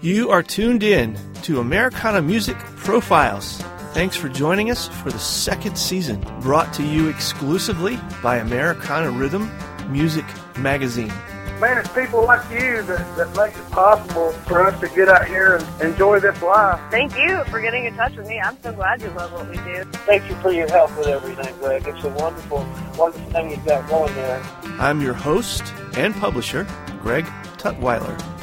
You are tuned in to Americana Music Profiles. Thanks for joining us for the second season, brought to you exclusively by Americana Rhythm Music Magazine. Man, it's people like you that, that makes it possible for us to get out here and enjoy this life. Thank you for getting in touch with me. I'm so glad you love what we do. Thank you for your help with everything, Greg. It's a wonderful, wonderful thing you've got going there. I'm your host and publisher, Greg Tutwiler.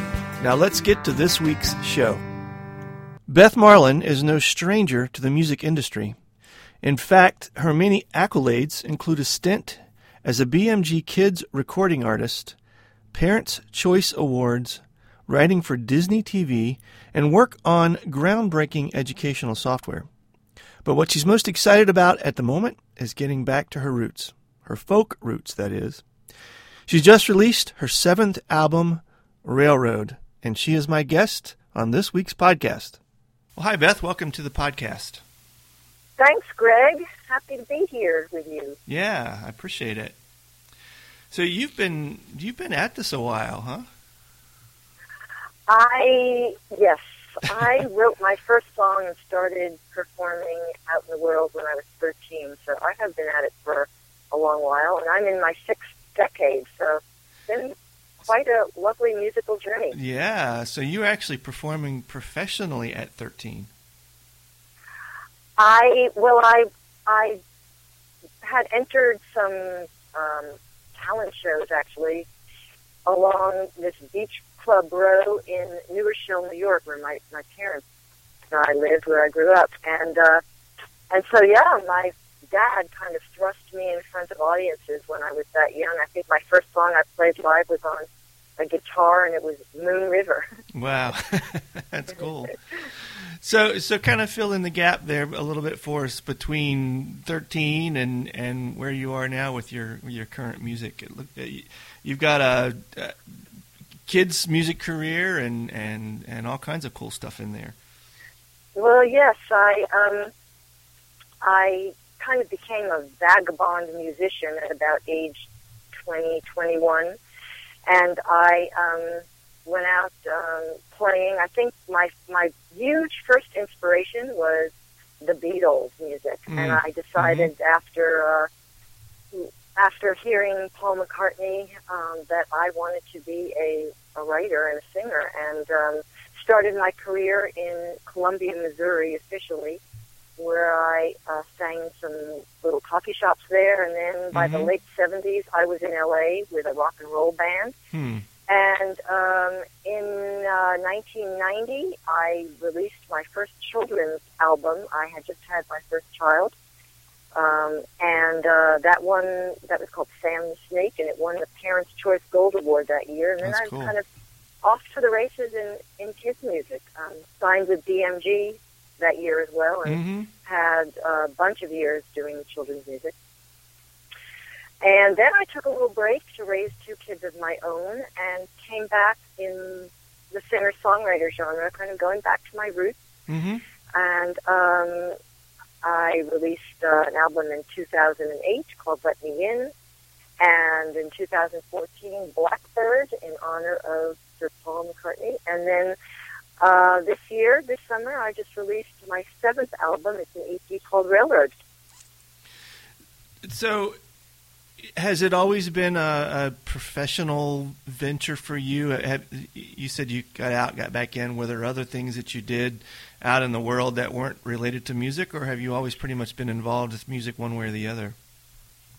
Now let's get to this week's show. Beth Marlin is no stranger to the music industry. In fact, her many accolades include a stint as a BMG Kids recording artist, Parents' Choice Awards, writing for Disney TV, and work on groundbreaking educational software. But what she's most excited about at the moment is getting back to her roots, her folk roots, that is. She's just released her seventh album, Railroad, and she is my guest on this week's podcast. Well, hi, Beth. Welcome to the podcast. Thanks, Greg. Happy to be here with you. Yeah, I appreciate it. So you've been you've been at this a while, huh? I yes, I wrote my first song and started performing out in the world when I was 13. So I have been at it for a long while, and I'm in my sixth decade. So it's been quite a lovely musical journey. Yeah. So you're actually performing professionally at 13. I well, I I had entered some um, talent shows actually along this beach club row in New Rochelle, New York, where my my parents and I lived, where I grew up, and uh, and so yeah, my dad kind of thrust me in front of audiences when I was that young. I think my first song I played live was on a guitar, and it was Moon River. Wow, that's cool. So, so kind of fill in the gap there a little bit for us between 13 and, and where you are now with your your current music. It look, you've got a, a kids music career and, and, and all kinds of cool stuff in there. Well, yes, I um, I kind of became a vagabond musician at about age 20, 21 and I um, went out um, playing. I think my my huge first inspiration was the Beatles music, mm. and I decided mm-hmm. after uh, after hearing Paul McCartney um, that I wanted to be a, a writer and a singer, and um, started my career in Columbia, Missouri, officially where I uh, sang some little coffee shops there. And then by mm-hmm. the late 70s, I was in LA with a rock and roll band. Hmm. And um, in uh, 1990, I released my first children's album. I had just had my first child. Um, and uh, that one, that was called Sam the Snake, and it won the Parents' Choice Gold Award that year. And then That's I was cool. kind of off to the races in, in kids' music. Um, signed with BMG that year as well, and Mm-hmm. had a bunch of years doing children's music. And then I took a little break to raise two kids of my own, and came back in the singer songwriter genre, kind of going back to my roots. Mm-hmm. And um, I released uh, an album in 2008 called Let Me In, and in 2014 Blackbird in honor of Sir Paul McCartney, and then uh, this year, this summer, I just released my seventh album. It's an EP called Railroad. So, has it always been a, a professional venture for you? Have, you said you got out, got back in. Were there other things that you did out in the world that weren't related to music, or have you always pretty much been involved with music one way or the other?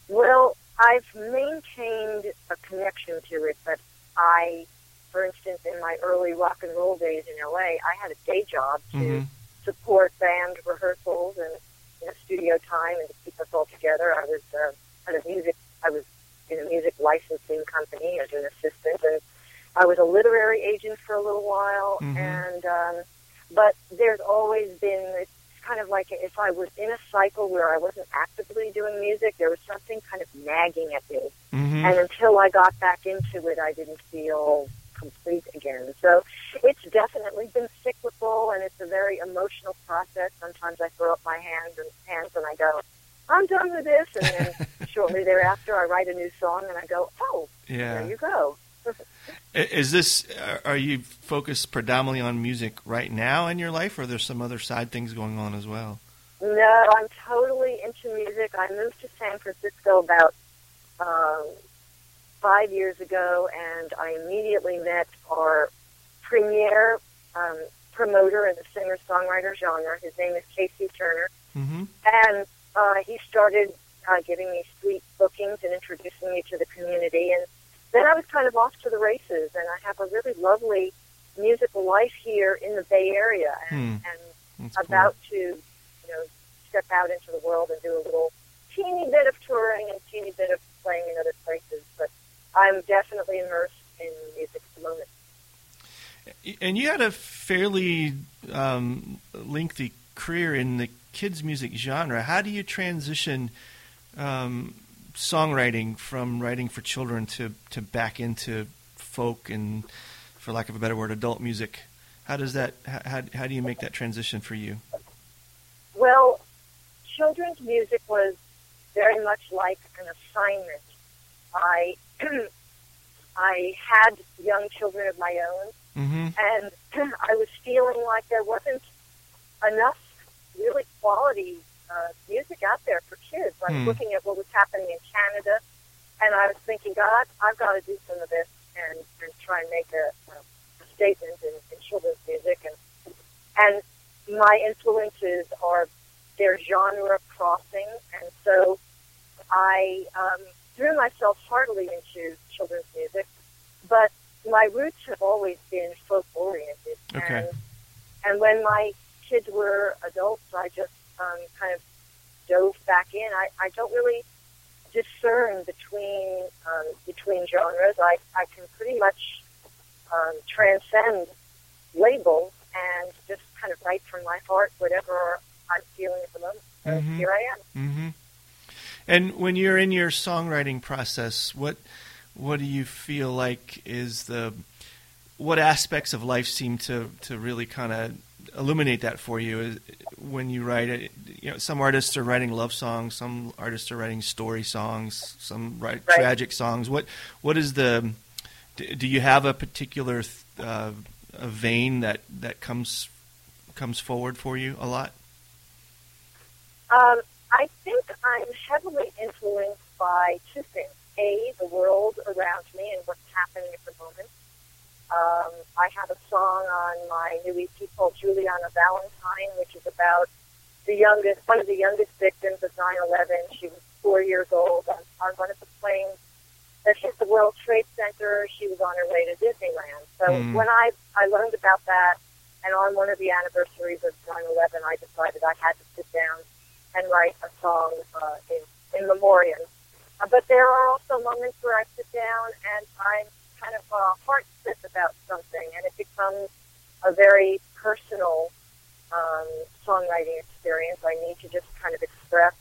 Well, I've maintained a connection to it, but I, for instance, in my early rock and roll days in LA, I had a day job to Mhm. support band rehearsals and you know, studio time and to keep us all together. I was uh, at a music, I was in a music licensing company as an assistant, and I was a literary agent for a little while. Mhm. And um, but there's always been it's kind of like if I was in a cycle where I wasn't actively doing music, there was something kind of nagging at me. Mm-hmm. And until I got back into it, I didn't feel complete again. So it's definitely been cyclical, and it's a very emotional process. Sometimes I throw up my hands and hands and I go, "I'm done with this," and then shortly thereafter, I write a new song and I go, "Oh, yeah. there you go." Is this? Are you focused predominantly on music right now in your life, or there's some other side things going on as well? No, I'm totally into music. I moved to San Francisco about um, five years ago, and I immediately met our premier um, promoter in the singer-songwriter genre. His name is Casey Turner, Mm-hmm. and uh, he started uh, giving me sweet bookings and introducing me to the community. And then I was kind of off to the races, and I have a really lovely musical life here in the Bay Area, and, Hmm. and That's cool. about to, you know, step out into the world and do a little teeny bit of touring and teeny bit of playing in other places. But I'm definitely immersed in music at the moment. And you had a fairly um, lengthy career in the kids' music genre. How do you transition um, songwriting from writing for children to, to back into folk and, for lack of a better word, adult music? How does that? How, how do you make that transition for you? Well, children's music was very much like an assignment. I I had young children of my own, Mm-hmm. and I was feeling like there wasn't enough really quality uh, music out there for kids. I was Hmm. looking at what was happening in Canada, and I was thinking, God, I've got to do some of this and, and try and make a, a statement in, in children's music. And and my influences are their genre crossing, and so I um, threw myself heartily into children's music, but my roots have always been folk oriented. Okay. And, and when my kids were adults, I just um, kind of dove back in. I, I don't really discern between um, between genres. I, I can pretty much um, transcend labels and just kind of write from my heart whatever I'm feeling at the moment. And Mhm. here I am. Mm-hmm. And when you're in your songwriting process, what what do you feel like is the what aspects of life seem to to really kind of illuminate that for you when you write it? You know, some artists are writing love songs, some artists are writing story songs, some write Right. tragic songs. What what is the do you have a particular uh, a vein that that comes comes forward for you a lot? Um, I'm heavily influenced by two things. A, the world around me and what's happening at the moment. Um, I have a song on my new EP called Juliana Valentine, which is about the youngest, one of the youngest victims of 9/11. She was four years old on, on one of the planes that hit the World Trade Center. She was on her way to Disneyland. So Mm. when I I learned about that, and on one of the anniversaries of 9/11, I decided I had to sit down and write a song uh, in in memoriam. Uh, but there are also moments where I sit down and I'm kind of uh, heart sick about something, and it becomes a very personal um, songwriting experience. I need to just kind of express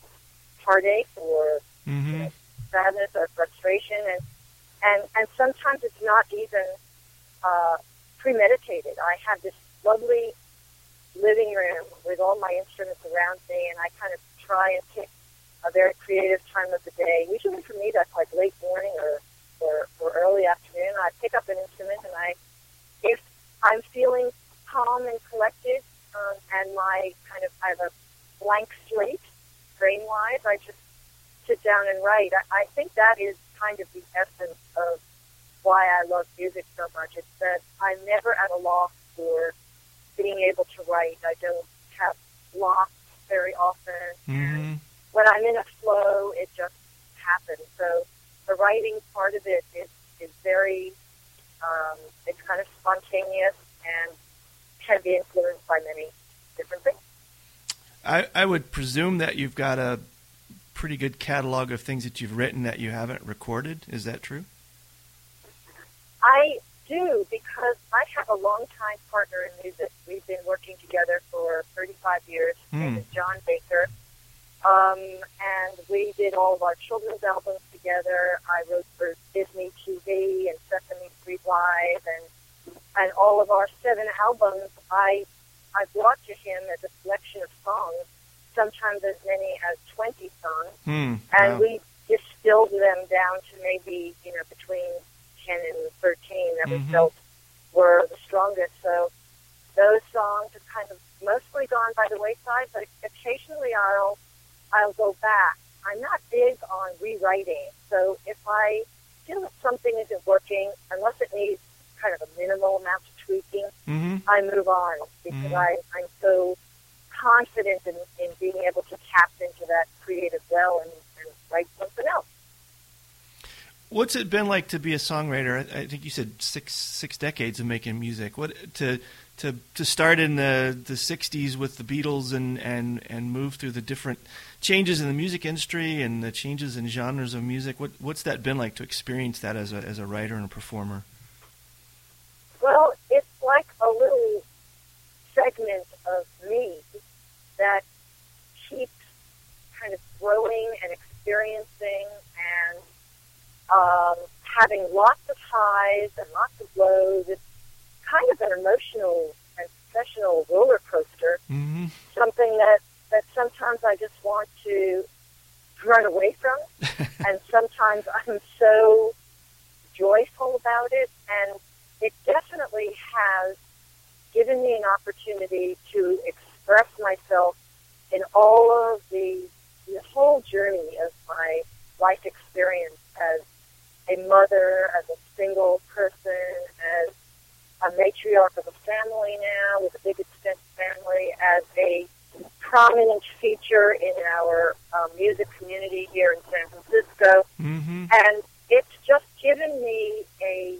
heartache or Mm-hmm. sadness or frustration, and and and sometimes it's not even uh, premeditated. I have this lovely living room with all my instruments around me, and I kind of try and pick a very creative time of the day. Usually for me, that's like late morning or, or, or early afternoon. I pick up an instrument, and I, if I'm feeling calm and collected, um, and my kind of I have a blank slate, brain-wise, I just sit down and write. I, I think that is kind of the essence of why I love music so much. It's that I'm never at a loss for being able to write. I don't have blocks very often. Mm-hmm. When I'm in a flow, it just happens. So the writing part of it is, is very, um, it's kind of spontaneous and can be influenced by many different things. I, I would presume that you've got a pretty good catalog of things that you've written that you haven't recorded. Is that true? I do because I have a longtime partner in music. We've been working together for 35 years. Hmm. is John Baker. Um, and we did all of our children's albums together. I wrote for Disney TV and Sesame Street Live and and all of our seven albums I I brought to him as a selection of songs, sometimes as many as 20 songs Hmm. and Wow. we distilled them down to maybe you know between 10 and 13 that Mhm. we felt were the strongest. So those songs have kind of mostly gone by the wayside, but occasionally I'll I'll go back. I'm not big on rewriting, so if I feel that something isn't working, unless it needs kind of a minimal amount of tweaking, hmm I move on because Mhm. I, I'm so confident in, in being able to tap into that creative well and, and write something else. What's it been like to be a songwriter? I think you said six six decades of making music. What to to to start in the the '60s with the Beatles and and and move through the different changes in the music industry and the changes in genres of music. What what's that been like to experience that as a as a writer and a performer? Well, it's like a little segment of me that keeps kind of growing and experiencing and um, having lots of highs and lots of lows. It's kind of an emotional and professional roller coaster. Mm-hmm. something that that sometimes I just want to run away from, and sometimes I'm so joyful about it, and it definitely has given me an opportunity to express myself in all of the the whole journey of my life experience as a mother, as a single person, as a matriarch of a family now with a big extended family, as a prominent feature in our um, music community here in San Francisco. Mm-hmm. And it's just given me a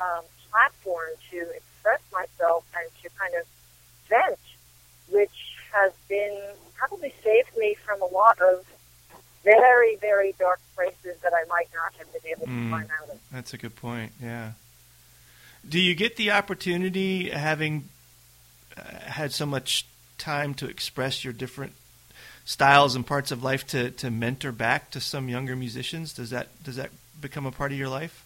um, platform to express myself and to kind of vent, which has been probably saved me from a lot of very, very dark places that I might not have been able to Mm. climb out of. That's a good point. Yeah. Do you get the opportunity, having uh, had so much time to express your different styles and parts of life, to, to mentor back to some younger musicians? Does that does that become a part of your life?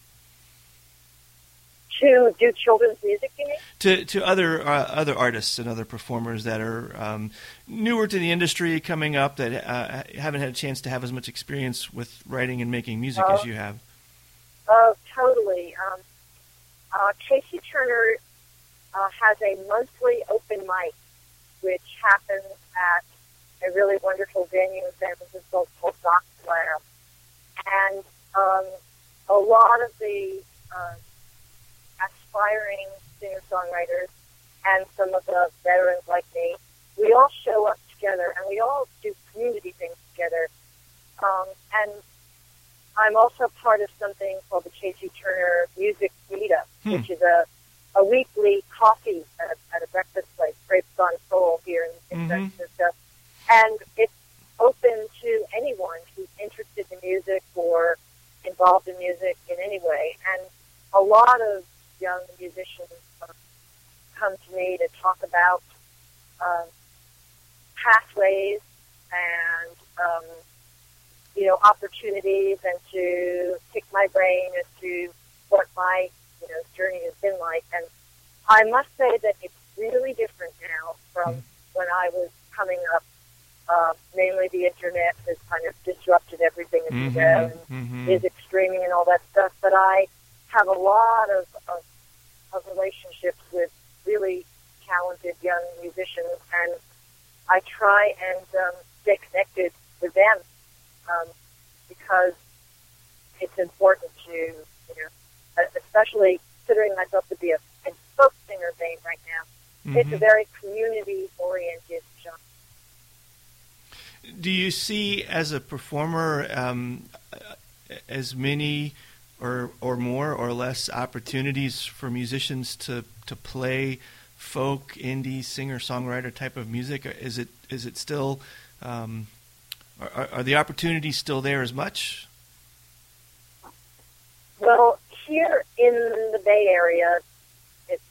To do children's music, you mean? To to other uh, other artists and other performers that are um, newer to the industry, coming up that uh, haven't had a chance to have as much experience with writing and making music as Oh. you have. Oh, totally. Um, uh, Casey Turner uh, has a monthly open mic, which happens at a really wonderful venue in San Francisco called Doc Slam. And um, a lot of the uh, aspiring singer-songwriters and some of the veterans like me, we all show up together and we all do community things together. Um, and I'm also part of something called the Casey Turner Music Meetup, Hmm. which is a, a weekly coffee at a, at a breakfast place, Crepes on Cole here in, in San Mhm. Francisco. And it's open to anyone who's interested in music or involved in music in any way. And a lot of young musicians uh, come to me to talk about um, pathways and um, you know opportunities, and to pick my brain as to what my you know journey has been like. And I must say that it's really different now from mm. when I was coming up. Uh, namely, the internet has kind of disrupted everything as mm-hmm. you know, and mm-hmm. music streaming and all that stuff. But I have a lot of, of, of relationships with really talented young musicians, and I try and um, stay connected with them um, because it's important to, you know, especially considering myself to be a, a folk singer vein right now. Mm-hmm. It's a mm-hmm. very community-oriented genre. Do you see, as a performer, um, as many or or more or less opportunities for musicians to to play folk, indie, singer songwriter type of music? Is it is it still um, are, are the opportunities still there as much? Well, here in the Bay Area, it's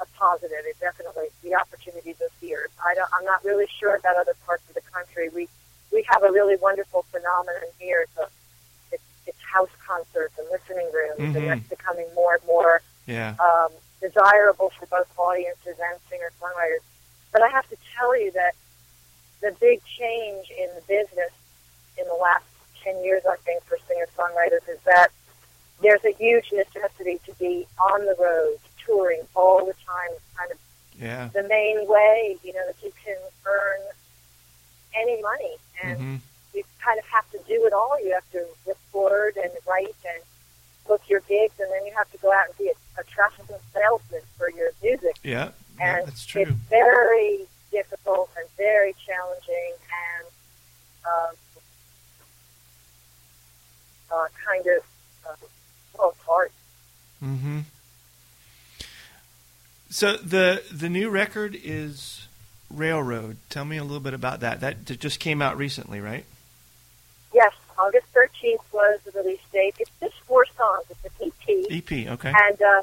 a positive. It definitely the opportunities are here. I don't, I'm not really sure about other parts of the country. We we have a really wonderful phenomenon here. So it's, it's house concerts and listening rooms, mm-hmm. and that's becoming more and more yeah. um, desirable for both audiences and singer songwriters. But I have to tell you that the big change in the business in the last 10 years, I think, for singer songwriters is that there's a huge necessity to be on the road, touring all the time. Kind of yeah. the main way, you know, that you can earn any money. And mm-hmm. you kind of have to do it all. You have to record and write and book your gigs, and then you have to go out and be a, a traffic salesman for your music. Yeah, and that's true. It's very difficult and very challenging, and um, uh, kind of uh, well, hard. Mm-hmm. So the the new record is Railroad. Tell me a little bit about that. That just came out recently, right? Yes, August 13th was the release date. It's just four songs. It's an EP. EP, okay. And uh,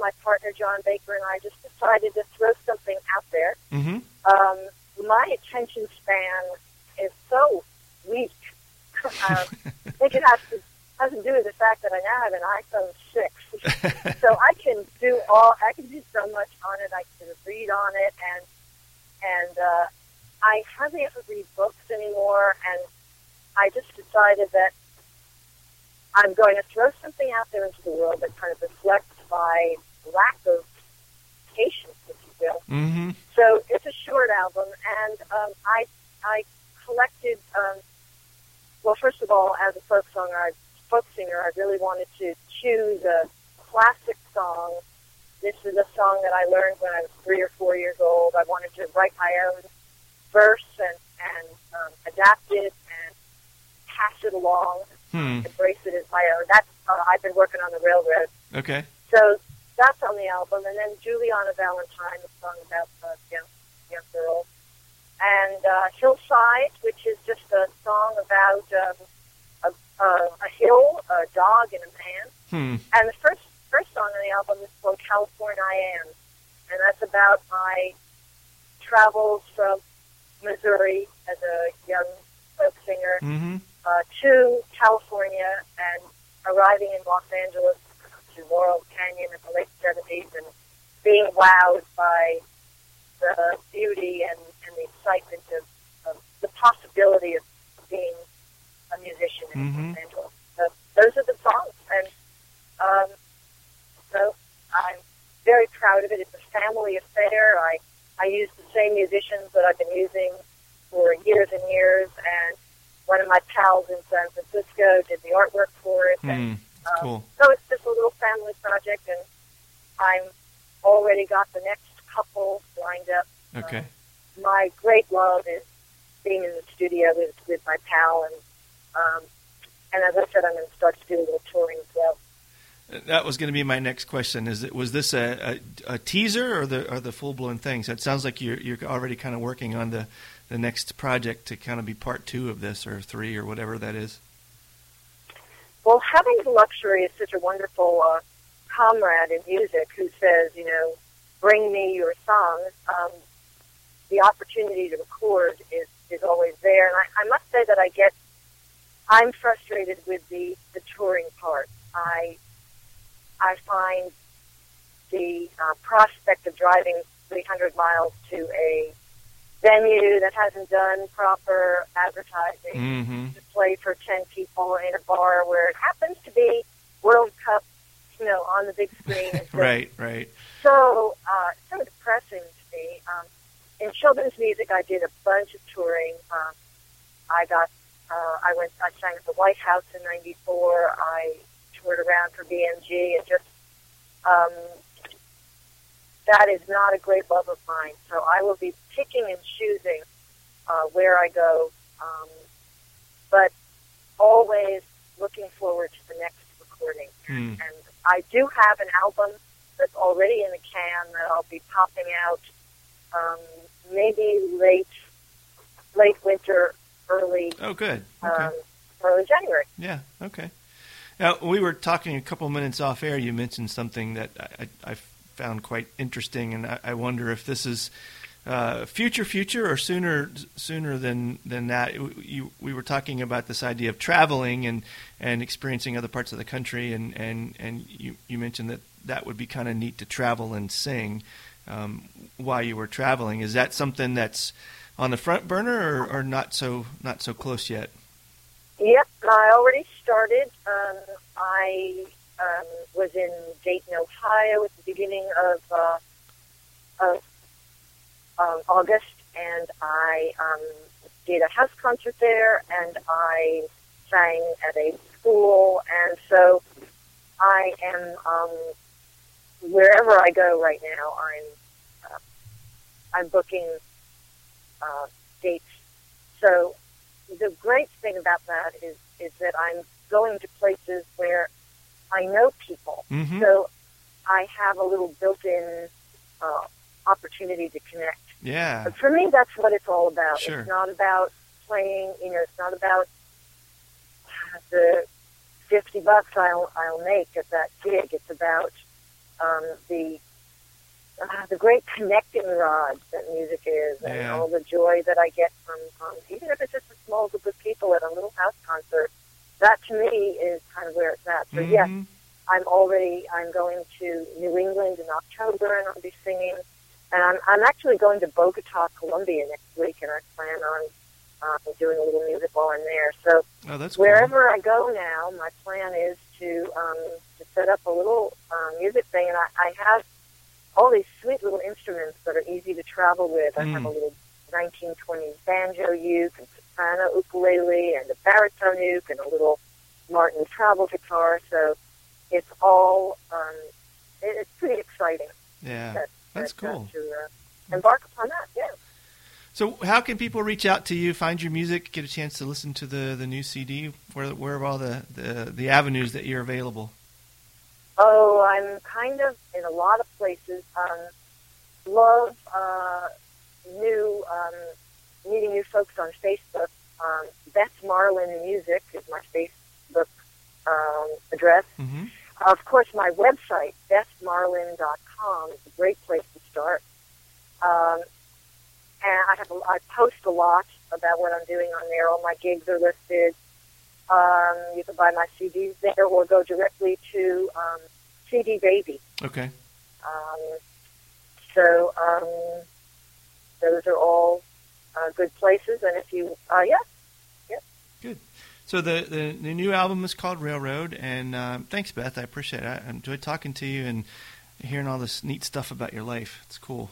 my partner John Baker and I just decided to throw something out there. Mm-hmm. Um, my attention span is so weak. um, I think it has to has to do with the fact that I now have an iPhone six, so I can do all I can do so much on it. I can read on it, and and uh, I hardly ever read books anymore, and I just decided that I'm going to throw something out there into the world that kind of reflects my lack of patience, if you will. Mm-hmm. So it's a short album, and um, I I collected. Um, well, first of all, as a folk singer, I, folk singer, I really wanted to choose a classic song. This is a song that I learned when I was three or four years old. I wanted to write my own verse and and um, adapt it and pass it along, hmm. embrace it as my own. That's uh, I've been working on the railroad. Okay. So that's on the album, and then Juliana Valentine, a song about a young young girl, and uh, Hillside, which is just a song about um, a, a, a hill, a dog, and a man. Hmm. And the first first song on the album is called California I Am, and that's about my travels from Missouri as a young folk singer mm-hmm uh, to California and arriving in Los Angeles to Laurel Canyon in the late 70s and being wowed by the beauty and, and the excitement of, of the possibility of being a musician in mm-hmm. Los Angeles. So those are the songs. And um, so I'm very proud of it. It's a family affair. I, I use the same musicians that I've been using for years and years, and one of my pals in San Francisco did the artwork for it. Mm, and, um, cool. So it's just a little family project, and I'm already got the next couple lined up. Okay. Um, my great love is being in the studio with, with my pal, and um, and as I said, I'm going to start to do a little touring as well. That was going to be my next question. Is it was this a, a, a teaser or the or the full blown thing? So it sounds like you're you're already kind of working on the the next project to kind of be part two of this or three or whatever that is? Well, having the luxury of such a wonderful uh, comrade in music who says, you know, bring me your songs, um, the opportunity to record is, is always there. And I, I must say that I get, I'm frustrated with the, the touring part. I, I find the uh, prospect of driving 300 miles to a venue that hasn't done proper advertising Mm-hmm. to play for 10 people in a bar where it happens to be World Cup, you know, on the big screen. Right, right. So, uh, so depressing to me. Um, in children's music, I did a bunch of touring. Um, I got, uh, I went, I sang at the White House in '94. I toured around for BMG, and just um, that is not a great love of mine. So I will be picking and choosing uh, where I go, um, but always looking forward to the next recording. Hmm. And I do have an album that's already in the can that I'll be popping out um, maybe late late winter, early Oh, good. Okay. um, early January. Yeah. Okay. Now we were talking a couple minutes off air. You mentioned something that I, I I found quite interesting, and I, I wonder if this is uh, future, future, or sooner sooner than than that. You, we were talking about this idea of traveling and and experiencing other parts of the country, and and and you you mentioned that that would be kind of neat to travel and sing um, while you were traveling. Is that something that's on the front burner, or, or not so not so close yet? Yep, I already started. Um, I um, was in Dayton, Ohio at the beginning of, uh, of um, August, and I um, did a house concert there, and I sang at a school, and so I am um, wherever I go right now. I'm uh, I'm booking uh, dates. So the great thing about that is is that I'm going to places where I know people. Mhm. So I have a little built-in uh, opportunity to connect. Yeah. But for me, that's what it's all about. Sure. It's not about playing. You know, it's not about the fifty bucks I'll I'll make at that gig. It's about um, the uh, the great connecting rod that music is, and Yeah. all the joy that I get from um, even if it's just a small group of people at a little house concert. That to me is kind of where it's at. So yes, Mhm. I'm already I'm going to New England in October and I'll be singing and I'm I'm actually going to Bogota, Colombia next week and I plan on uh, doing a little music while I'm there. So Oh, that's cool. wherever I go now, my plan is to um, to set up a little um, music thing and I, I have all these sweet little instruments that are easy to travel with. I have Mm. a little 1920s banjo uke and soprano ukulele and a baritone uke and a little Martin travel guitar. So it's all um, it, it's pretty exciting. Yeah. that- That's that, uh, cool. to uh, embark upon that. Yeah. So, how can people reach out to you, find your music, get a chance to listen to the, the new CD? Where where are all the, the, the avenues that you're available? Oh, I'm kind of in a lot of places. Um, love uh, new um, meeting new folks on Facebook. Um, Beth Marlin Music is my Facebook um, address. Mm-hmm. Of course, my website, bethmarlin.com, is a great place to start. Um, and I have a, I post a lot about what I'm doing on there. All my gigs are listed. Um, you can buy my CDs there or go directly to um, CD Baby. Okay. Um, so um, those are all uh, good places. And if you, uh, yeah, Good. So the, the, the new album is called Railroad, and uh, thanks, Beth. I appreciate it. I enjoyed talking to you and hearing all this neat stuff about your life. It's cool.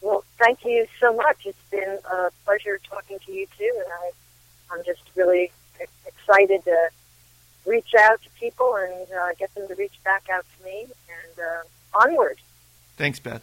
Well, thank you so much. It's been a pleasure talking to you too, and I, I'm just really excited to reach out to people and uh, get them to reach back out to me and uh, onward. Thanks, Beth.